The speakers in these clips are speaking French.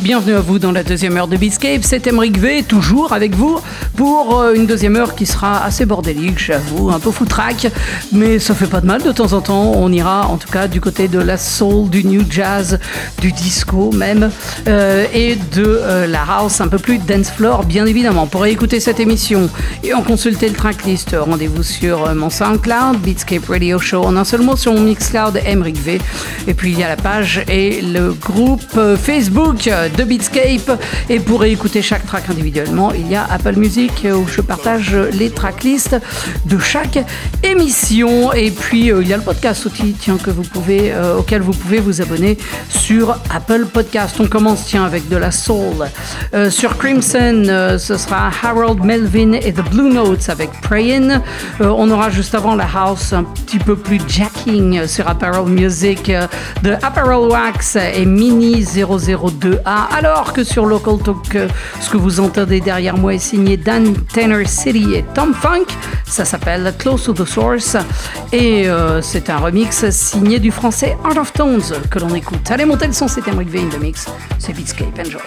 Bienvenue à vous dans la deuxième heure de Beatscape. C'est Emeric V, toujours avec vous, pour euh, une deuxième heure qui sera assez bordélique, j'avoue, un peu foutraque, mais ça fait pas de mal de temps en temps. On ira en tout cas du côté de la soul, du new jazz, du disco même, euh, et de euh, la house un peu plus dance floor, bien évidemment. Pour écouter cette émission et en consulter le tracklist, rendez-vous sur mon SoundCloud, Beatscape Radio Show, en un seul mot sur mon Mixcloud Emeric V. Et puis il y a la page et le groupe Facebook de Beatscape. Et pour écouter chaque track individuellement, il y a Apple Music où je partage les tracklists de chaque émission. Et puis euh, il y a le podcast aussi, tiens, que vous pouvez, euh, auquel vous pouvez vous abonner sur Apple Podcast. On commence tiens avec de la soul. Euh, sur Crimson, ce sera Harold Melvin et The Blue Notes avec Prayin. on aura juste avant la house un petit peu plus jacking sur Apparel Music de Apparel Wax et Mini 002A alors que sur Local Talk, euh, ce que vous entendez derrière moi est signé Dan Tanner City et Tom Funk. Ça s'appelle Close to the Source et euh, c'est un remix signé du français Art of Tones que l'on écoute. Allez, montez le son, c'est Emric V in the mix. C'est Beatscape, enjoy.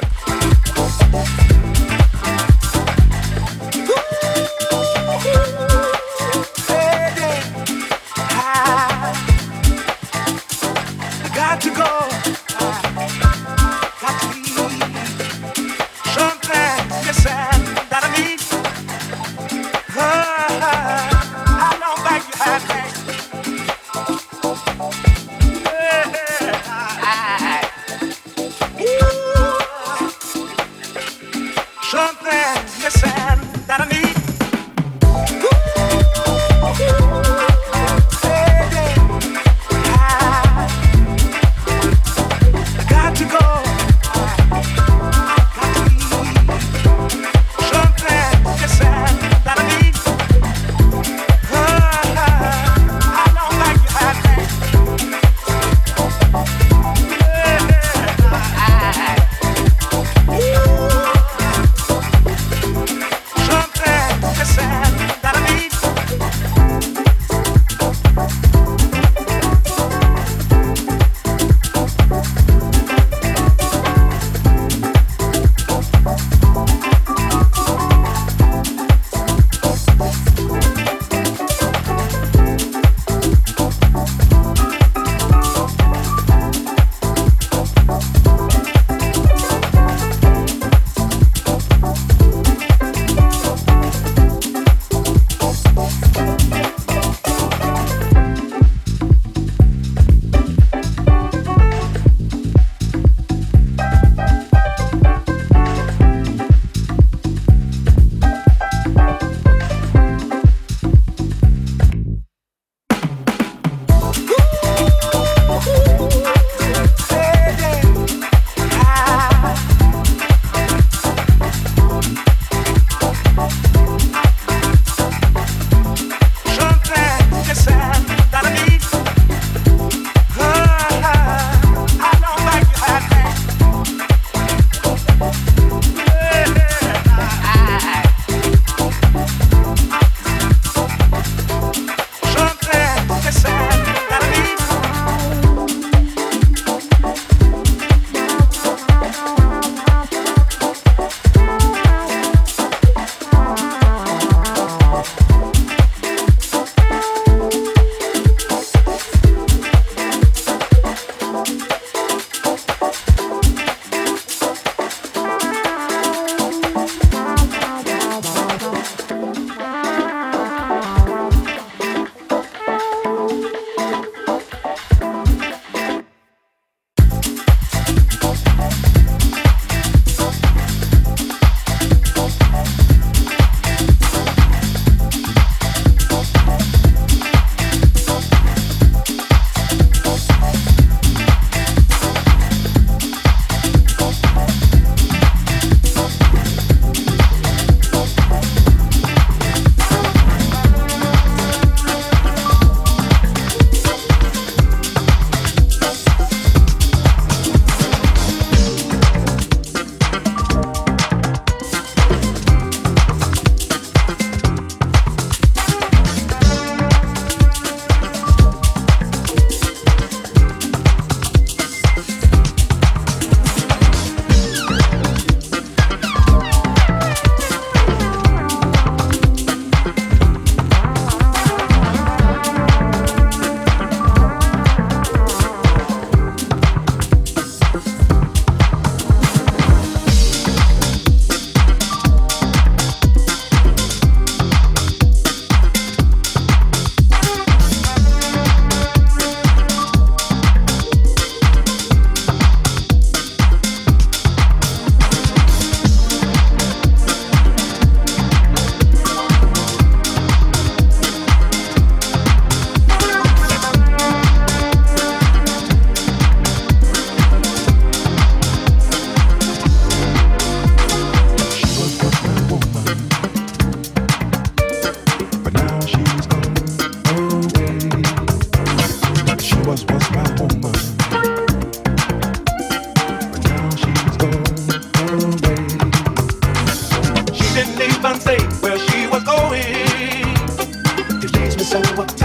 生活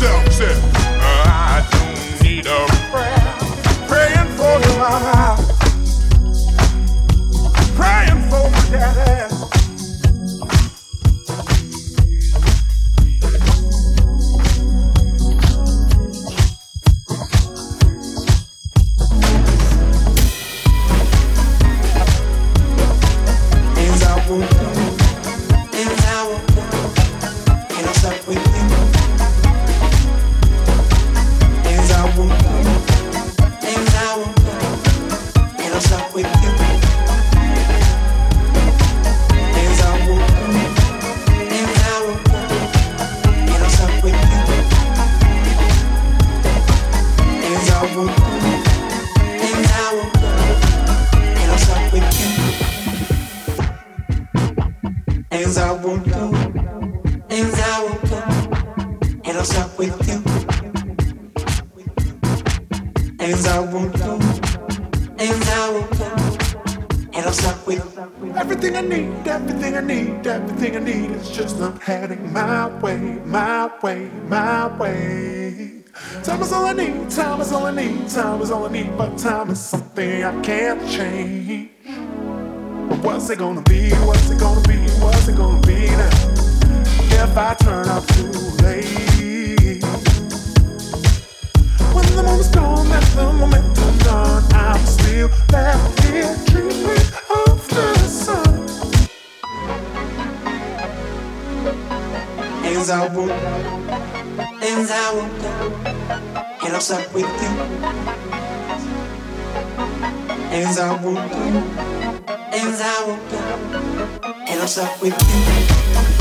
yourself. Said. but time is something I can't change. What's it gonna be? What's it gonna be? What's it gonna be now? If I turn up too late, when the moment's gone, let the momentum done. I'm still left here dreaming of the sun. As I walk, as I walk, and I'm stuck with you. As I walk, as I walk, and i'll stop with you.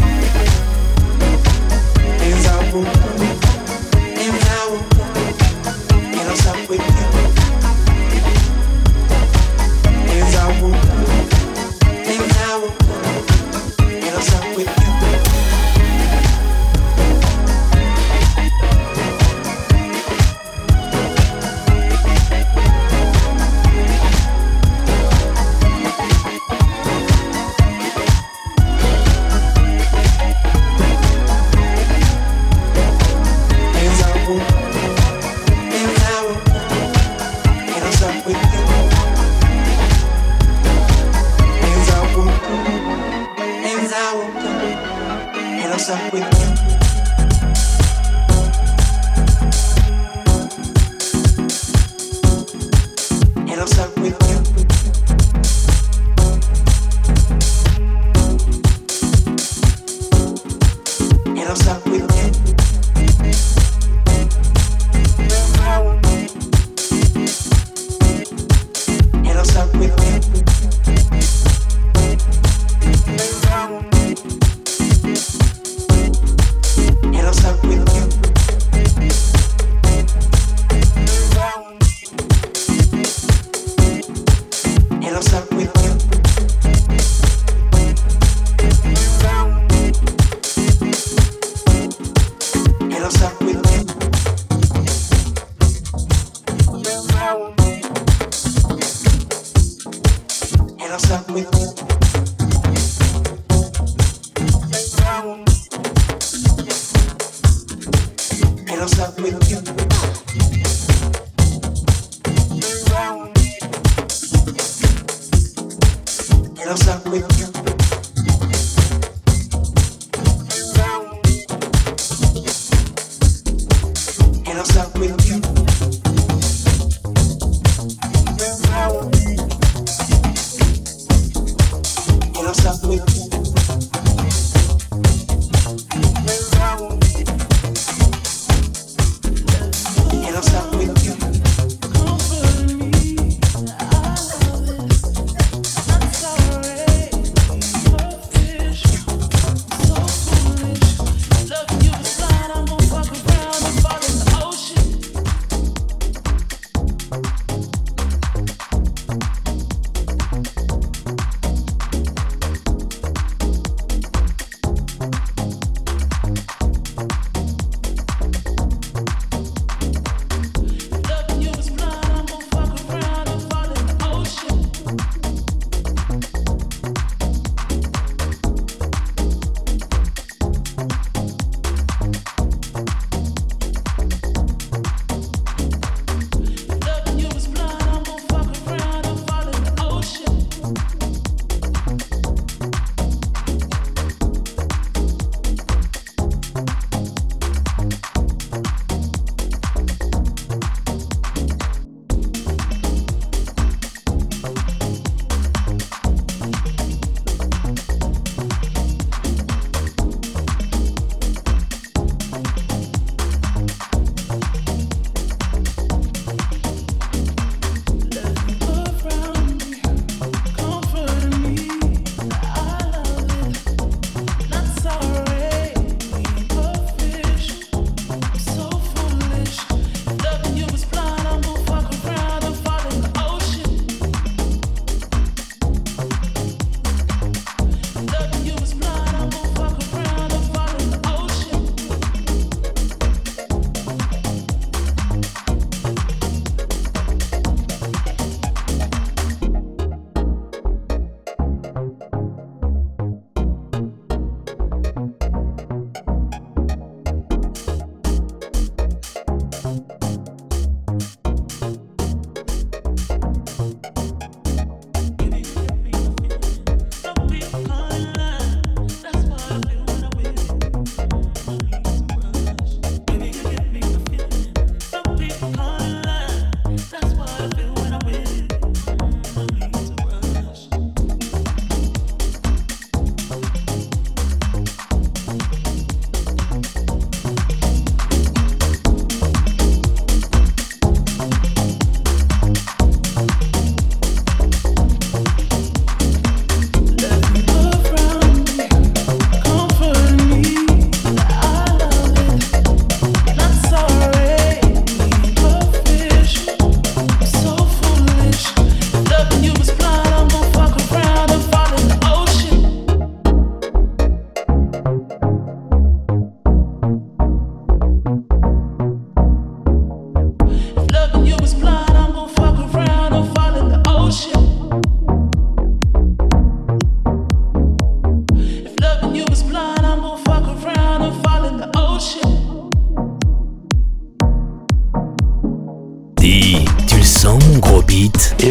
I'm stuck with you.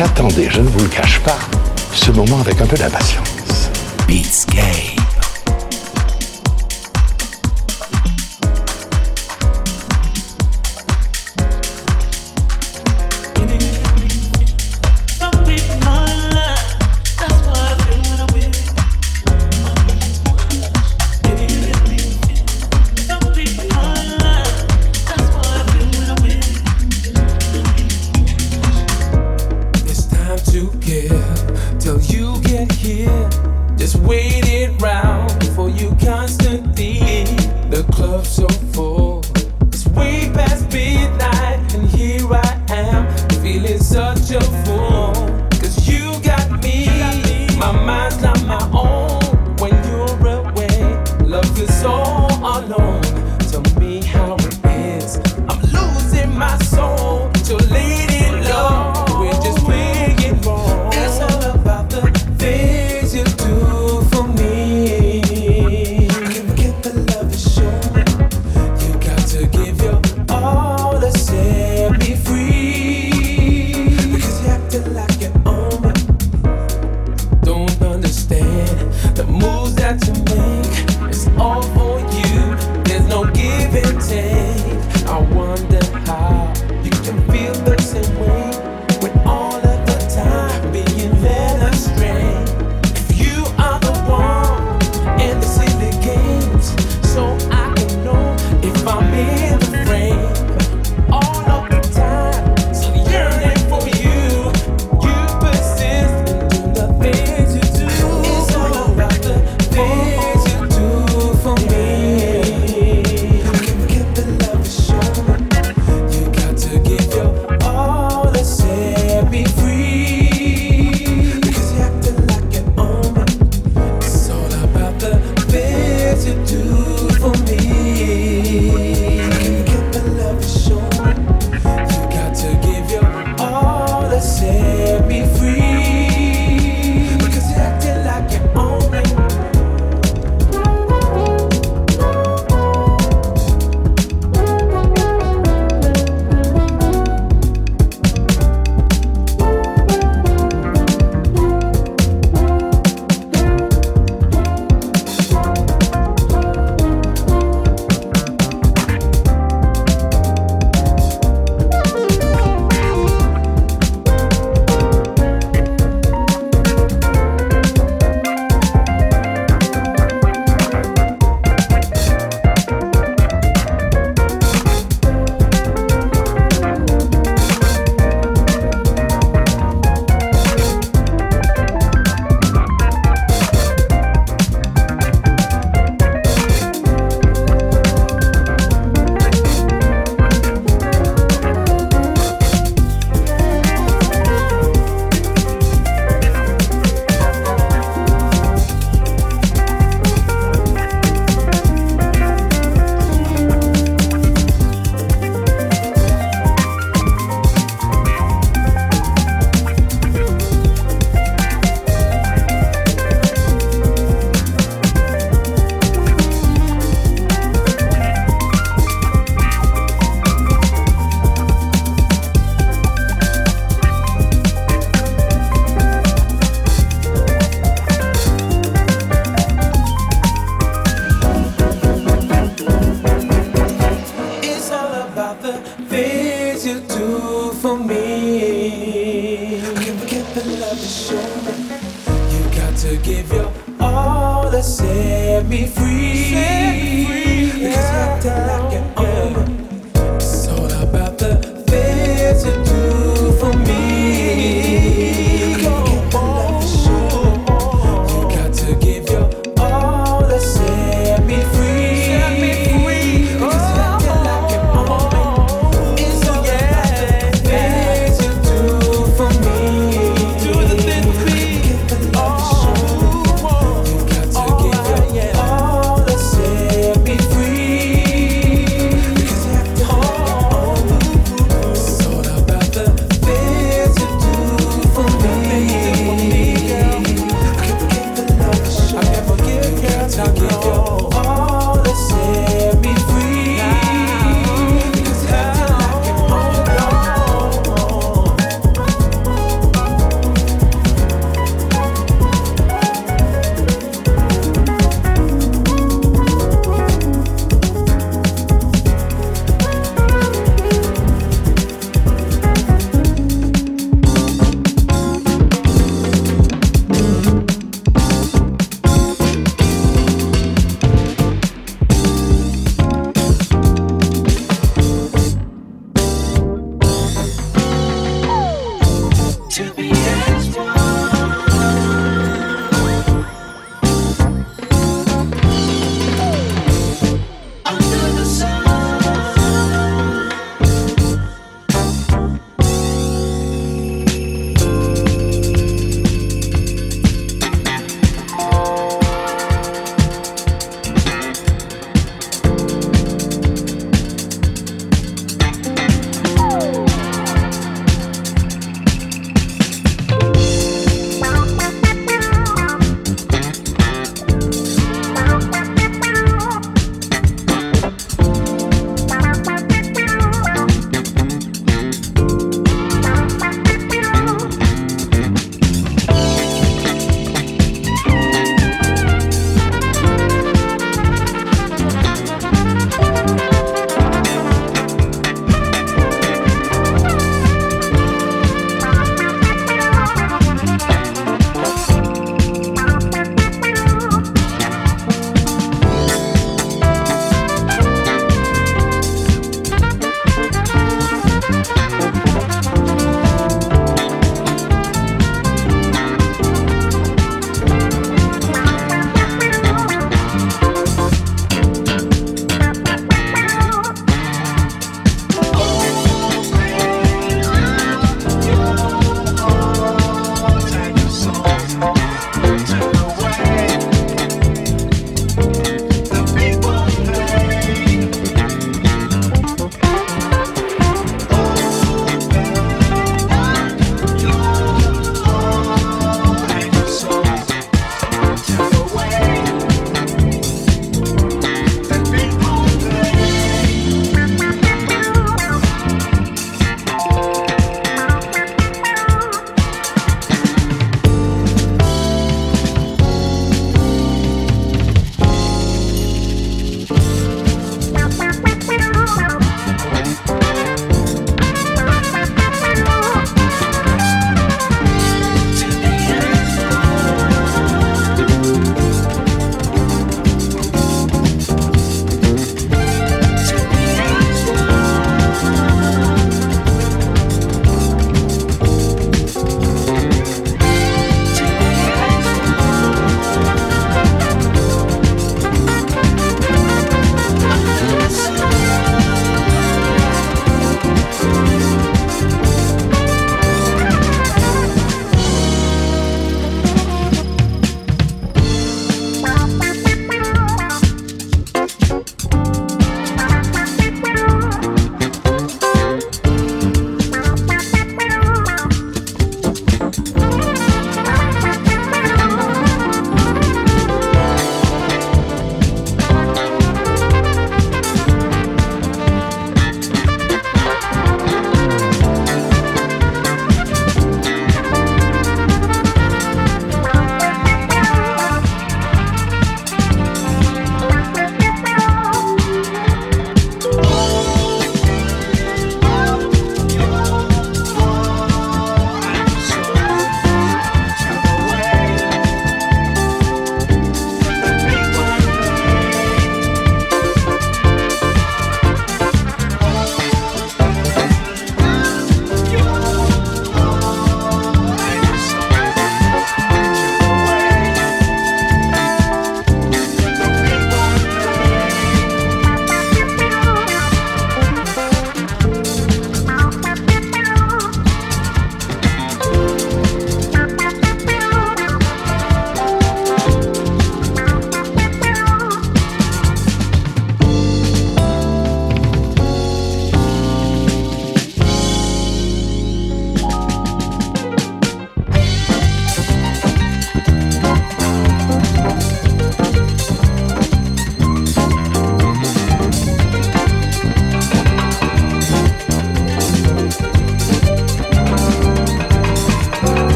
J'attendais, je ne vous le cache pas, ce moment avec un peu d'impatience. till you get here. Just waited round before you constantly. The club's so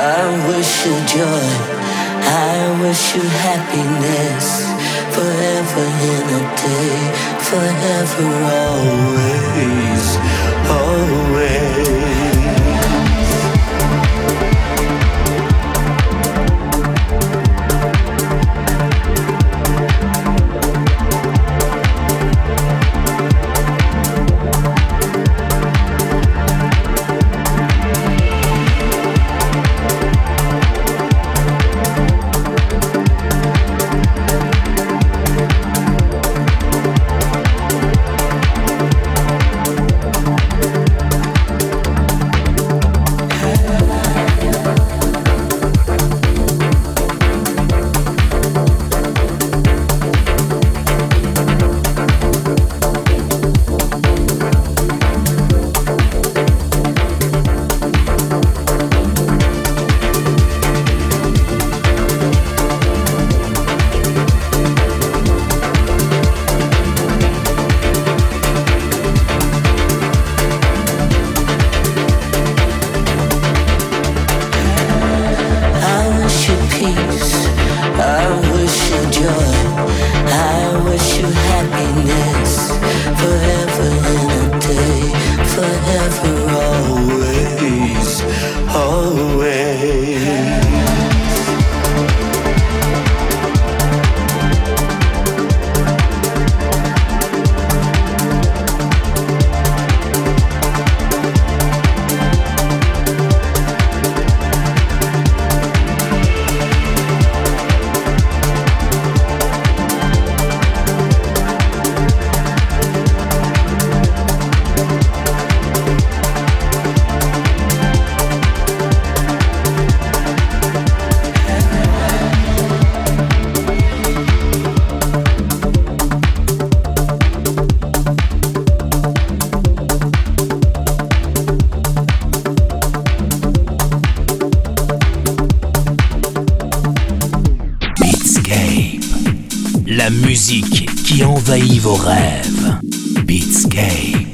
I wish you joy, I wish you happiness. Forever in a day, forever always, always. Envahit vos rêves. Beatscape.